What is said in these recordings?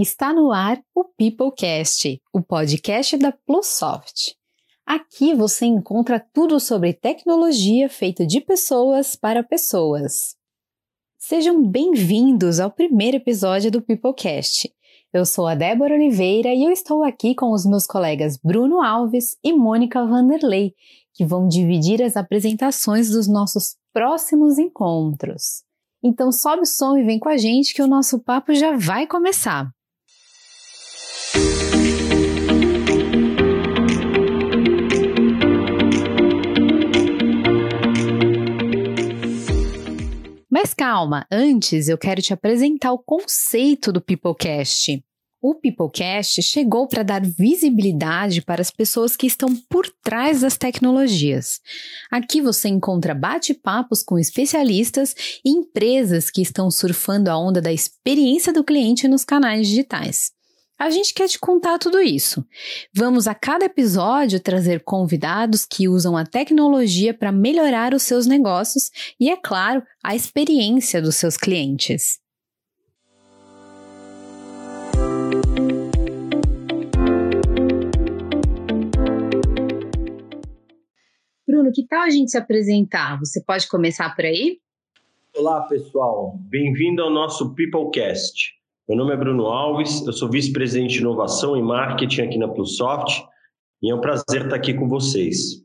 Está no ar o Peoplecast, o podcast da Plusoft. Aqui você encontra tudo sobre tecnologia feito de pessoas para pessoas. Sejam bem-vindos ao primeiro episódio do Peoplecast. Eu sou a Débora Oliveira e eu estou aqui com os meus colegas Bruno Alves e Mônica Vanderlei, que vão dividir as apresentações dos nossos próximos encontros. Então sobe o som e vem com a gente que o nosso papo já vai começar. Mas calma, antes eu quero te apresentar o conceito do Peoplecast. O Peoplecast chegou para dar visibilidade para as pessoas que estão por trás das tecnologias. Aqui você encontra bate-papos com especialistas e empresas que estão surfando a onda da experiência do cliente nos canais digitais. A gente quer te contar tudo isso. Vamos a cada episódio trazer convidados que usam a tecnologia para melhorar os seus negócios e, é claro, a experiência dos seus clientes. Bruno, que tal a gente se apresentar? Você pode começar por aí? Olá, pessoal. Bem-vindo ao nosso Peoplecast. Meu nome é Bruno Alves, eu sou vice-presidente de inovação e marketing aqui na Plusoft e é um prazer estar aqui com vocês.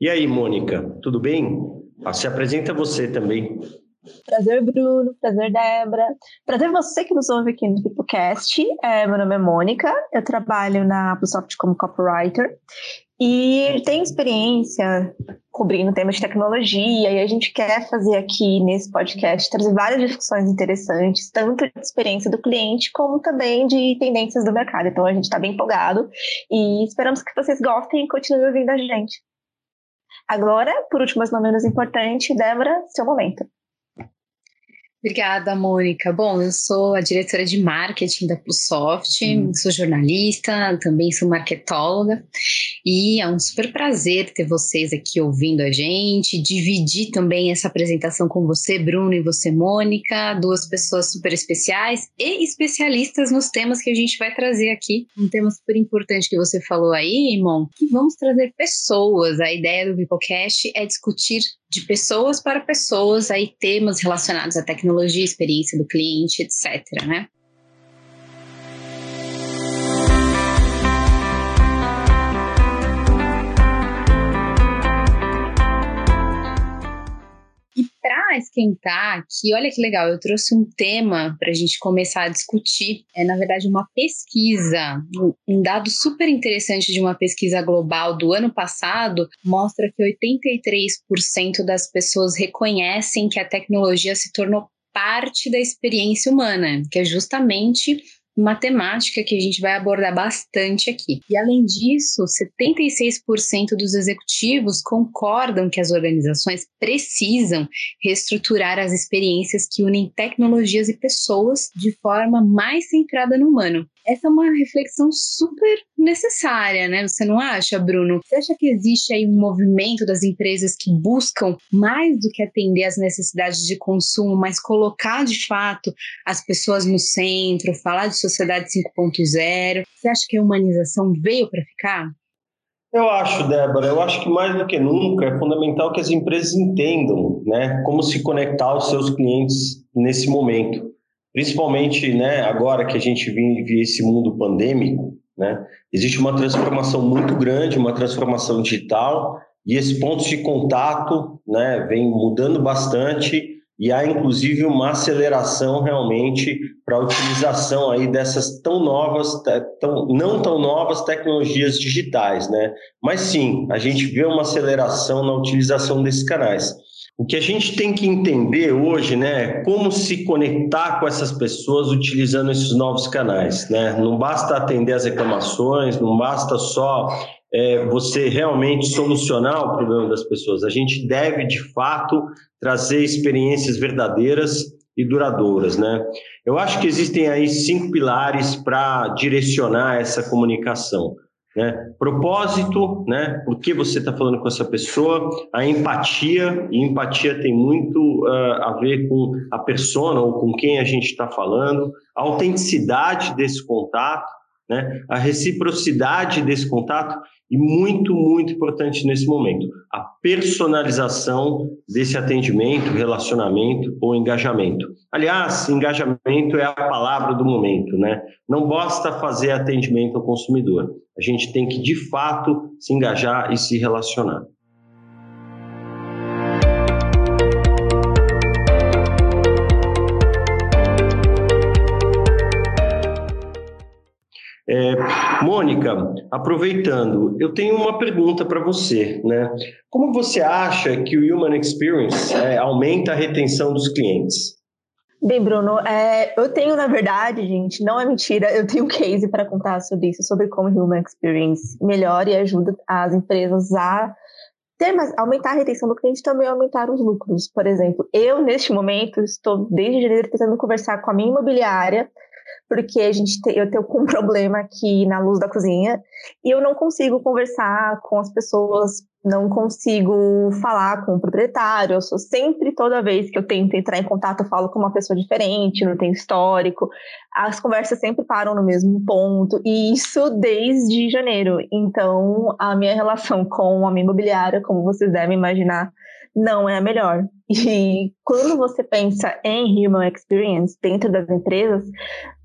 E aí, Mônica, tudo bem? Ah, se apresenta você também. Prazer, Bruno. Prazer, Débora. Prazer você que nos ouve aqui no Peoplecast. É, meu nome é Mônica, eu trabalho na Plusoft como copywriter e tem experiência cobrindo temas de tecnologia, e a gente quer fazer aqui nesse podcast trazer várias discussões interessantes, tanto de experiência do cliente, como também de tendências do mercado. Então a gente está bem empolgado e esperamos que vocês gostem e continuem ouvindo a gente. Agora, por último, mas não menos importante, Débora, seu momento. Obrigada, Mônica. Bom, eu sou a diretora de marketing da Plusoft, hum. sou jornalista, também sou marketóloga e é um super prazer ter vocês aqui ouvindo a gente, dividir também essa apresentação com você, Bruno, e você, Mônica, duas pessoas super especiais e especialistas nos temas que a gente vai trazer aqui. Um tema super importante que você falou aí, Mon, que vamos trazer pessoas. A ideia do Peoplecast é discutir de pessoas para pessoas, aí temas relacionados à tecnologia, experiência do cliente, etc. Né? Esquentar aqui, olha que legal, eu trouxe um tema para a gente começar a discutir. É, na verdade, uma pesquisa. Um dado super interessante de uma pesquisa global do ano passado mostra que 83% das pessoas reconhecem que a tecnologia se tornou parte da experiência humana, que é justamente matemática que a gente vai abordar bastante aqui. E além disso, 76% dos executivos concordam que as organizações precisam reestruturar as experiências que unem tecnologias e pessoas de forma mais centrada no humano. Essa é uma reflexão super necessária, né? Você não acha, Bruno? Você acha que existe aí um movimento das empresas que buscam mais do que atender às necessidades de consumo, mas colocar de fato as pessoas no centro, falar de sociedade 5.0? Você acha que a humanização veio para ficar? Eu acho, Débora, eu acho que mais do que nunca é fundamental que as empresas entendam né, como se conectar aos seus clientes nesse momento principalmente né, agora que a gente vive esse mundo pandêmico, né, existe uma transformação muito grande, uma transformação digital, e esses pontos de contato né, vem mudando bastante e há inclusive uma aceleração realmente para a utilização aí dessas tão novas, tão, não tão novas tecnologias digitais, né? Mas sim, a gente vê uma aceleração na utilização desses canais. O que a gente tem que entender hoje, né, é como se conectar com essas pessoas utilizando esses novos canais, né? Não basta atender as reclamações, não basta só é, você realmente solucionar o problema das pessoas. A gente deve, de fato, trazer experiências verdadeiras e duradouras, né? Eu acho que existem aí cinco pilares para direcionar essa comunicação. Né? Propósito, né? Por que você está falando com essa pessoa? A empatia, e empatia tem muito uh, a ver com a persona ou com quem a gente está falando, a autenticidade desse contato, né? A reciprocidade desse contato e muito, muito importante nesse momento, a personalização desse atendimento, relacionamento ou engajamento. Aliás, engajamento é a palavra do momento, né? Não basta fazer atendimento ao consumidor. A gente tem que, de fato, se engajar e se relacionar. É, Mônica, aproveitando, eu tenho uma pergunta para você, né? Como você acha que o Human Experience é, aumenta a retenção dos clientes? Bem, Bruno, é, eu tenho, na verdade, gente, não é mentira, eu tenho um case para contar sobre isso, sobre como Human Experience melhora e ajuda as empresas a ter mais, aumentar a retenção do cliente e também aumentar os lucros. Por exemplo, eu, neste momento, estou desde janeiro tentando conversar com a minha imobiliária porque a gente te, eu tenho um problema aqui na luz da cozinha e eu não consigo conversar com as pessoas, não consigo falar com o proprietário. Eu sou sempre, toda vez que eu tento entrar em contato, eu falo com uma pessoa diferente, não tem histórico. As conversas sempre param no mesmo ponto, e isso desde janeiro. Então, a minha relação com a minha imobiliária, como vocês devem imaginar, não é a melhor. E quando você pensa em human experience dentro das empresas,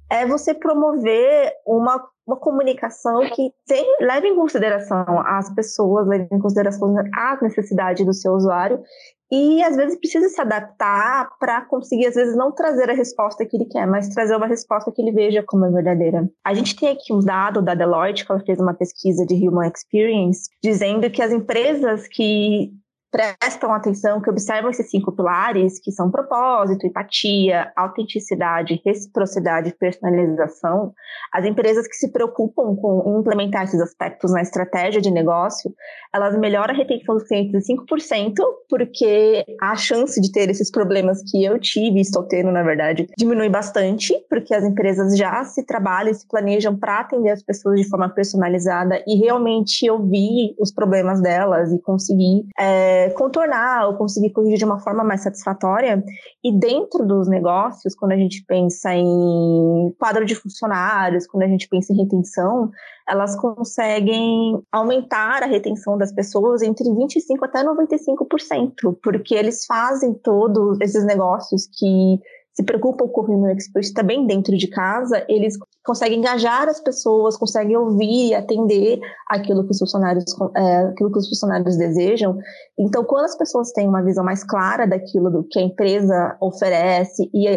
é você promover uma, uma comunicação que tem, leve em consideração as pessoas, leve em consideração a necessidade do seu usuário e às vezes precisa se adaptar para conseguir, às vezes, não trazer a resposta que ele quer, mas trazer uma resposta que ele veja como é verdadeira. A gente tem aqui um dado da Deloitte, que ela fez uma pesquisa de Human Experience, dizendo que as empresas que prestam atenção, que observam esses cinco pilares, que são propósito, empatia, autenticidade, reciprocidade e personalização, as empresas que se preocupam com implementar esses aspectos na estratégia de negócio, elas melhoram a retenção dos clientes em 5%, porque a chance de ter esses problemas que eu tive e estou tendo, na verdade, diminui bastante, porque as empresas já se trabalham e se planejam para atender as pessoas de forma personalizada e realmente ouvir os problemas delas e conseguir é, contornar ou conseguir corrigir de uma forma mais satisfatória. E dentro dos negócios, quando a gente pensa em quadro de funcionários, quando a gente pensa em retenção, elas conseguem aumentar a retenção das pessoas entre 25% até 95%, porque eles fazem todos esses negócios que se preocupam com o Human Experience também dentro de casa, eles conseguem engajar as pessoas, conseguem ouvir e atender aquilo que os funcionários, é, aquilo que os funcionários desejam. Então, quando as pessoas têm uma visão mais clara daquilo do que a empresa oferece e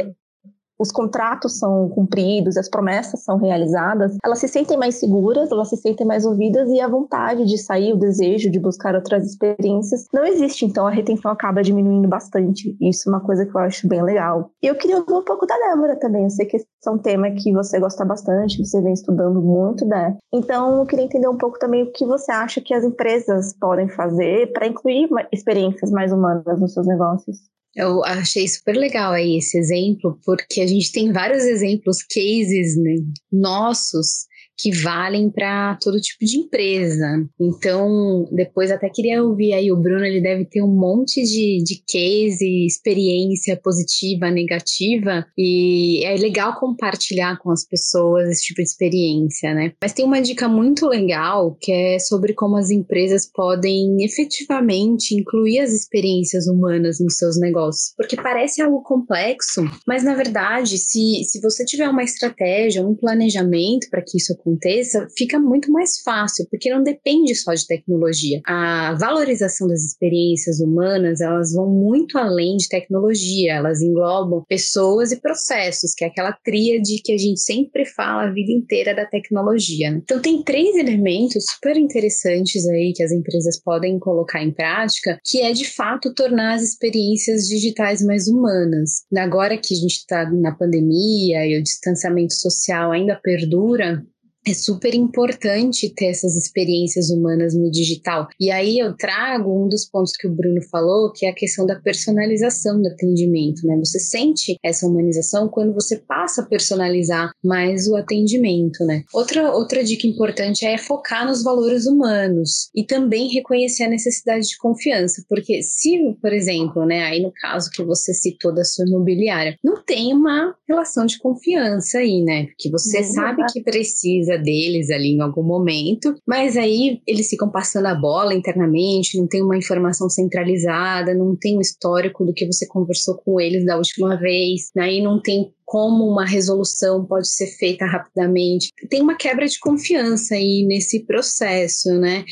os contratos são cumpridos, as promessas são realizadas, elas se sentem mais seguras, elas se sentem mais ouvidas e a vontade de sair, o desejo de buscar outras experiências não existe. Então a retenção acaba diminuindo bastante. Isso é uma coisa que eu acho bem legal. E eu queria ouvir um pouco da Débora também. Eu sei que esse é um tema que você gosta bastante, você vem estudando muito, né? Então eu queria entender um pouco também o que você acha que as empresas podem fazer para incluir experiências mais humanas nos seus negócios. Eu achei super legal aí esse exemplo, porque a gente tem vários exemplos, cases né, nossos que valem para todo tipo de empresa. Então, depois até queria ouvir aí o Bruno, ele deve ter um monte de, de case, experiência positiva, negativa, e é legal compartilhar com as pessoas esse tipo de experiência, né? Mas tem uma dica muito legal que é sobre como as empresas podem efetivamente incluir as experiências humanas nos seus negócios, porque parece algo complexo, mas na verdade, se, se você tiver uma estratégia, um planejamento para que isso aconteça, fica muito mais fácil, porque não depende só de tecnologia. A valorização das experiências humanas, elas vão muito além de tecnologia, elas englobam pessoas e processos, que é aquela tríade que a gente sempre fala a vida inteira da tecnologia. Né? Então tem três elementos super interessantes aí que as empresas podem colocar em prática, que é de fato tornar as experiências digitais mais humanas. Agora que a gente está na pandemia e o distanciamento social ainda perdura, é super importante ter essas experiências humanas no digital. E aí eu trago um dos pontos que o Bruno falou, que é a questão da personalização do atendimento, né? Você sente essa humanização quando você passa a personalizar mais o atendimento, né? Outra, outra dica importante é focar nos valores humanos e também reconhecer a necessidade de confiança, porque se, por exemplo, né, aí no caso que você citou da sua imobiliária, não tem uma relação de confiança aí, né? Porque você uhum. sabe que precisa deles ali em algum momento, mas aí eles ficam passando a bola internamente, não tem uma informação centralizada, não tem um histórico do que você conversou com eles da última vez, aí né? não tem como uma resolução pode ser feita rapidamente. Tem uma quebra de confiança aí nesse processo, né?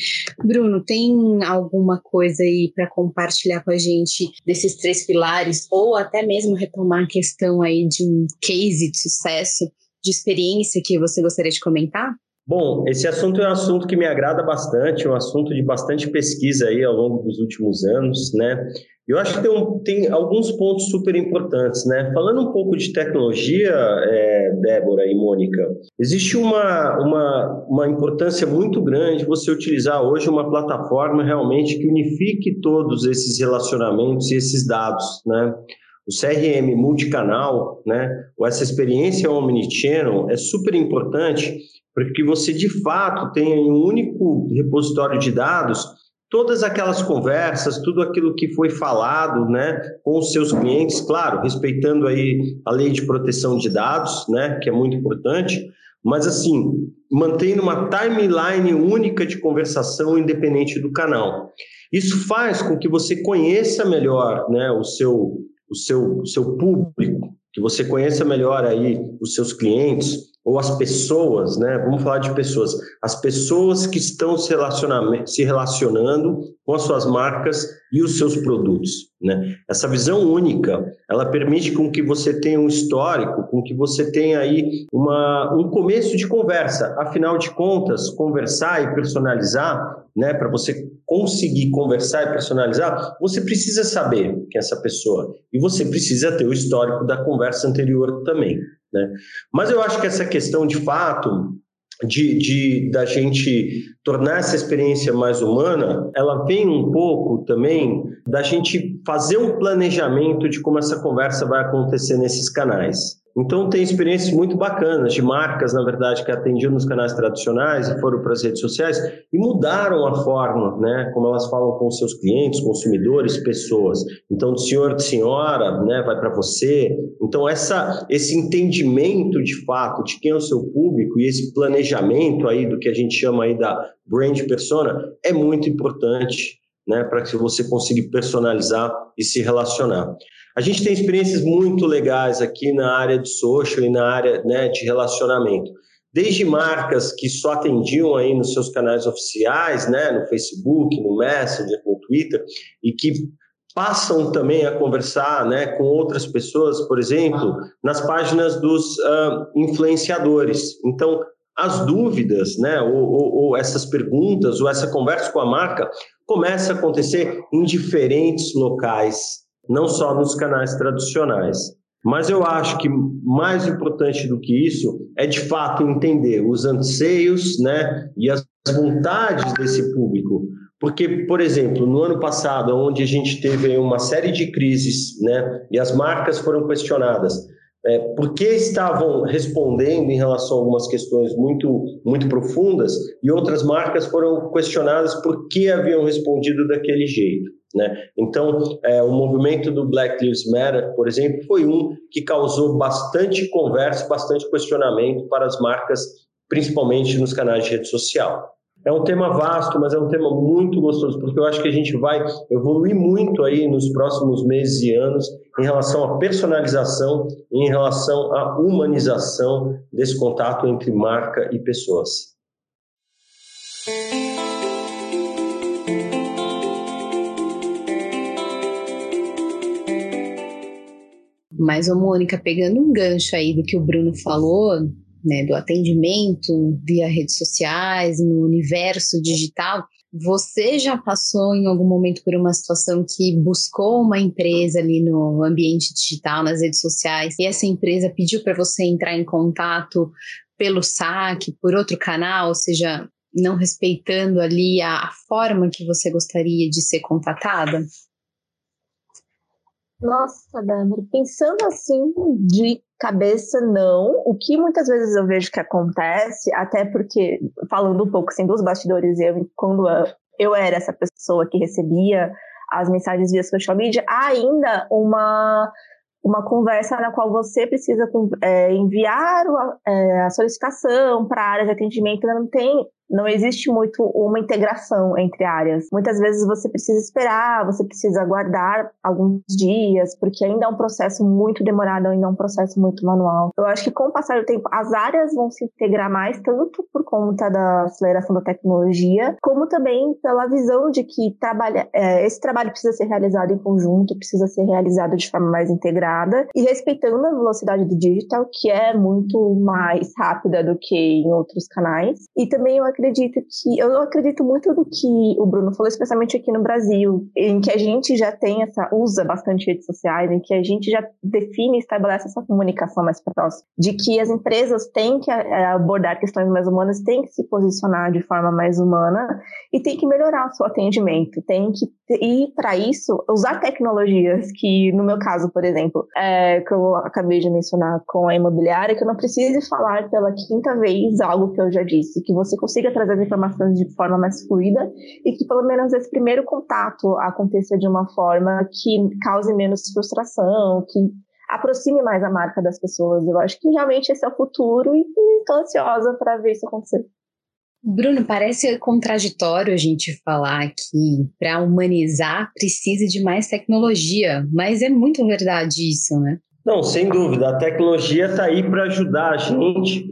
Bruno, tem alguma coisa aí para compartilhar com a gente desses três pilares ou até mesmo retomar a questão aí de um case de sucesso, de experiência que você gostaria de comentar? Bom, esse assunto é um assunto que me agrada bastante, um assunto de bastante pesquisa aí ao longo dos últimos anos, né? Eu acho que tem, um, tem alguns pontos super importantes, né? Falando um pouco de tecnologia, é, Débora e Mônica, existe uma, uma, uma importância muito grande você utilizar hoje uma plataforma realmente que unifique todos esses relacionamentos e esses dados, né? O CRM multicanal, né? Ou essa experiência omnichannel é super importante porque você de fato tenha em um único repositório de dados todas aquelas conversas, tudo aquilo que foi falado, né, com os seus clientes, claro, respeitando aí a lei de proteção de dados, né, que é muito importante, mas assim, mantendo uma timeline única de conversação independente do canal. Isso faz com que você conheça melhor, né, o seu o seu o seu público, que você conheça melhor aí os seus clientes, ou as pessoas, né? Vamos falar de pessoas. As pessoas que estão se, se relacionando com as suas marcas e os seus produtos, né? Essa visão única, ela permite com que você tenha um histórico, com que você tenha aí uma, um começo de conversa. Afinal de contas, conversar e personalizar, né? Para você conseguir conversar e personalizar, você precisa saber que é essa pessoa e você precisa ter o histórico da conversa anterior também. Né? Mas eu acho que essa questão de fato de, de da gente tornar essa experiência mais humana, ela vem um pouco também da gente fazer um planejamento de como essa conversa vai acontecer nesses canais. Então, tem experiências muito bacanas de marcas, na verdade, que atendiam nos canais tradicionais e foram para as redes sociais e mudaram a forma, né, como elas falam com seus clientes, consumidores, pessoas. Então, de senhor, de senhora, né, vai para você. Então, essa, esse entendimento de fato de quem é o seu público e esse planejamento aí do que a gente chama aí da brand persona é muito importante, né, para que você consiga personalizar e se relacionar. A gente tem experiências muito legais aqui na área de social e na área né, de relacionamento. Desde marcas que só atendiam aí nos seus canais oficiais, né, no Facebook, no Messenger, no Twitter, e que passam também a conversar né, com outras pessoas, por exemplo, nas páginas dos uh, influenciadores. Então, as dúvidas, né, ou, ou, ou, essas perguntas, ou essa conversa com a marca, começa a acontecer em diferentes locais não só nos canais tradicionais. Mas eu acho que mais importante do que isso é de fato entender os anseios, né, e as vontades desse público. Porque, por exemplo, no ano passado, onde a gente teve uma série de crises, né, e as marcas foram questionadas, é, por que estavam respondendo em relação a algumas questões muito, muito profundas, e outras marcas foram questionadas por que haviam respondido daquele jeito. Né? Então, é, o movimento do Black Lives Matter, por exemplo, foi um que causou bastante conversa, bastante questionamento para as marcas, principalmente nos canais de rede social. É um tema vasto, mas é um tema muito gostoso, porque eu acho que a gente vai evoluir muito aí nos próximos meses e anos em relação à personalização, em relação à humanização desse contato entre marca e pessoas. Mas, ô Mônica, pegando um gancho aí do que o Bruno falou, né, do atendimento via redes sociais, no universo digital, você já passou em algum momento por uma situação que buscou uma empresa ali no ambiente digital, nas redes sociais, e essa empresa pediu para você entrar em contato pelo saque, por outro canal, ou seja, não respeitando ali a, a forma que você gostaria de ser contatada? Nossa, Débora, pensando assim de cabeça, não. O que muitas vezes eu vejo que acontece, até porque, falando um pouco assim dos bastidores, eu, quando eu era essa pessoa que recebia as mensagens via social media, há ainda uma uma conversa na qual você precisa é, enviar a, é, a solicitação para a área de atendimento, não tem não existe muito uma integração entre áreas. Muitas vezes você precisa esperar, você precisa aguardar alguns dias, porque ainda é um processo muito demorado, ainda é um processo muito manual. Eu acho que com o passar do tempo, as áreas vão se integrar mais, tanto por conta da aceleração da tecnologia, como também pela visão de que trabalha, é, esse trabalho precisa ser realizado em conjunto, precisa ser realizado de forma mais integrada e respeitando a velocidade do digital, que é muito mais rápida do que em outros canais. E também eu acredito acredito que eu acredito muito do que o Bruno falou, especialmente aqui no Brasil, em que a gente já tem essa usa bastante redes sociais, em que a gente já define e estabelece essa comunicação mais próxima, de que as empresas têm que eh, abordar questões mais humanas, têm que se posicionar de forma mais humana e tem que melhorar o seu atendimento, tem que e para isso usar tecnologias que no meu caso, por exemplo, é, que eu acabei de mencionar com a imobiliária, que eu não precise falar pela quinta vez algo que eu já disse, que você consiga trazer as informações de forma mais fluida e que pelo menos esse primeiro contato aconteça de uma forma que cause menos frustração, que aproxime mais a marca das pessoas. Eu acho que realmente esse é o futuro e estou ansiosa para ver isso acontecer. Bruno, parece contraditório a gente falar que para humanizar precisa de mais tecnologia, mas é muito verdade isso, né? Não, sem dúvida. A tecnologia está aí para ajudar a gente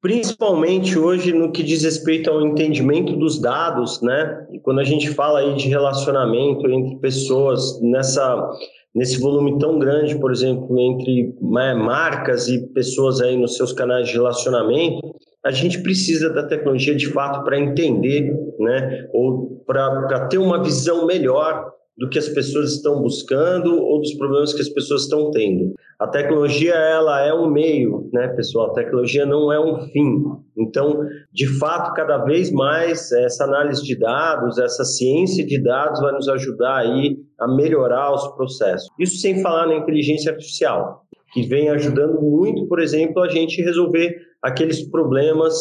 principalmente hoje no que diz respeito ao entendimento dos dados, né? E quando a gente fala aí de relacionamento entre pessoas nessa nesse volume tão grande, por exemplo, entre né, marcas e pessoas aí nos seus canais de relacionamento, a gente precisa da tecnologia de fato para entender, né? Ou para ter uma visão melhor do que as pessoas estão buscando ou dos problemas que as pessoas estão tendo. A tecnologia ela é um meio, né, pessoal? A tecnologia não é um fim. Então, de fato, cada vez mais essa análise de dados, essa ciência de dados vai nos ajudar aí a melhorar os processos. Isso sem falar na inteligência artificial, que vem ajudando muito, por exemplo, a gente resolver aqueles problemas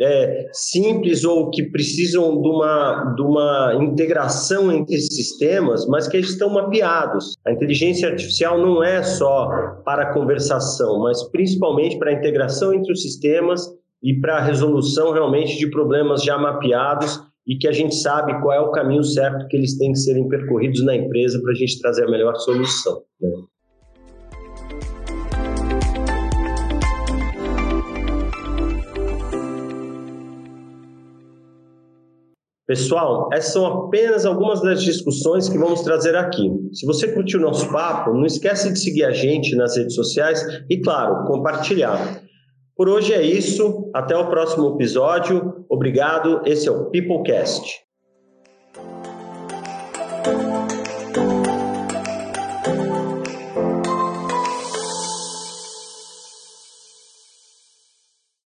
é, simples ou que precisam de uma, de uma integração entre sistemas, mas que estão mapeados. A inteligência artificial não é só para conversação, mas principalmente para a integração entre os sistemas e para a resolução realmente de problemas já mapeados e que a gente sabe qual é o caminho certo que eles têm que serem percorridos na empresa para a gente trazer a melhor solução. Né? Pessoal, essas são apenas algumas das discussões que vamos trazer aqui. Se você curtiu nosso papo, não esquece de seguir a gente nas redes sociais e, claro, compartilhar. Por hoje é isso. Até o próximo episódio. Obrigado. Esse é o Peoplecast.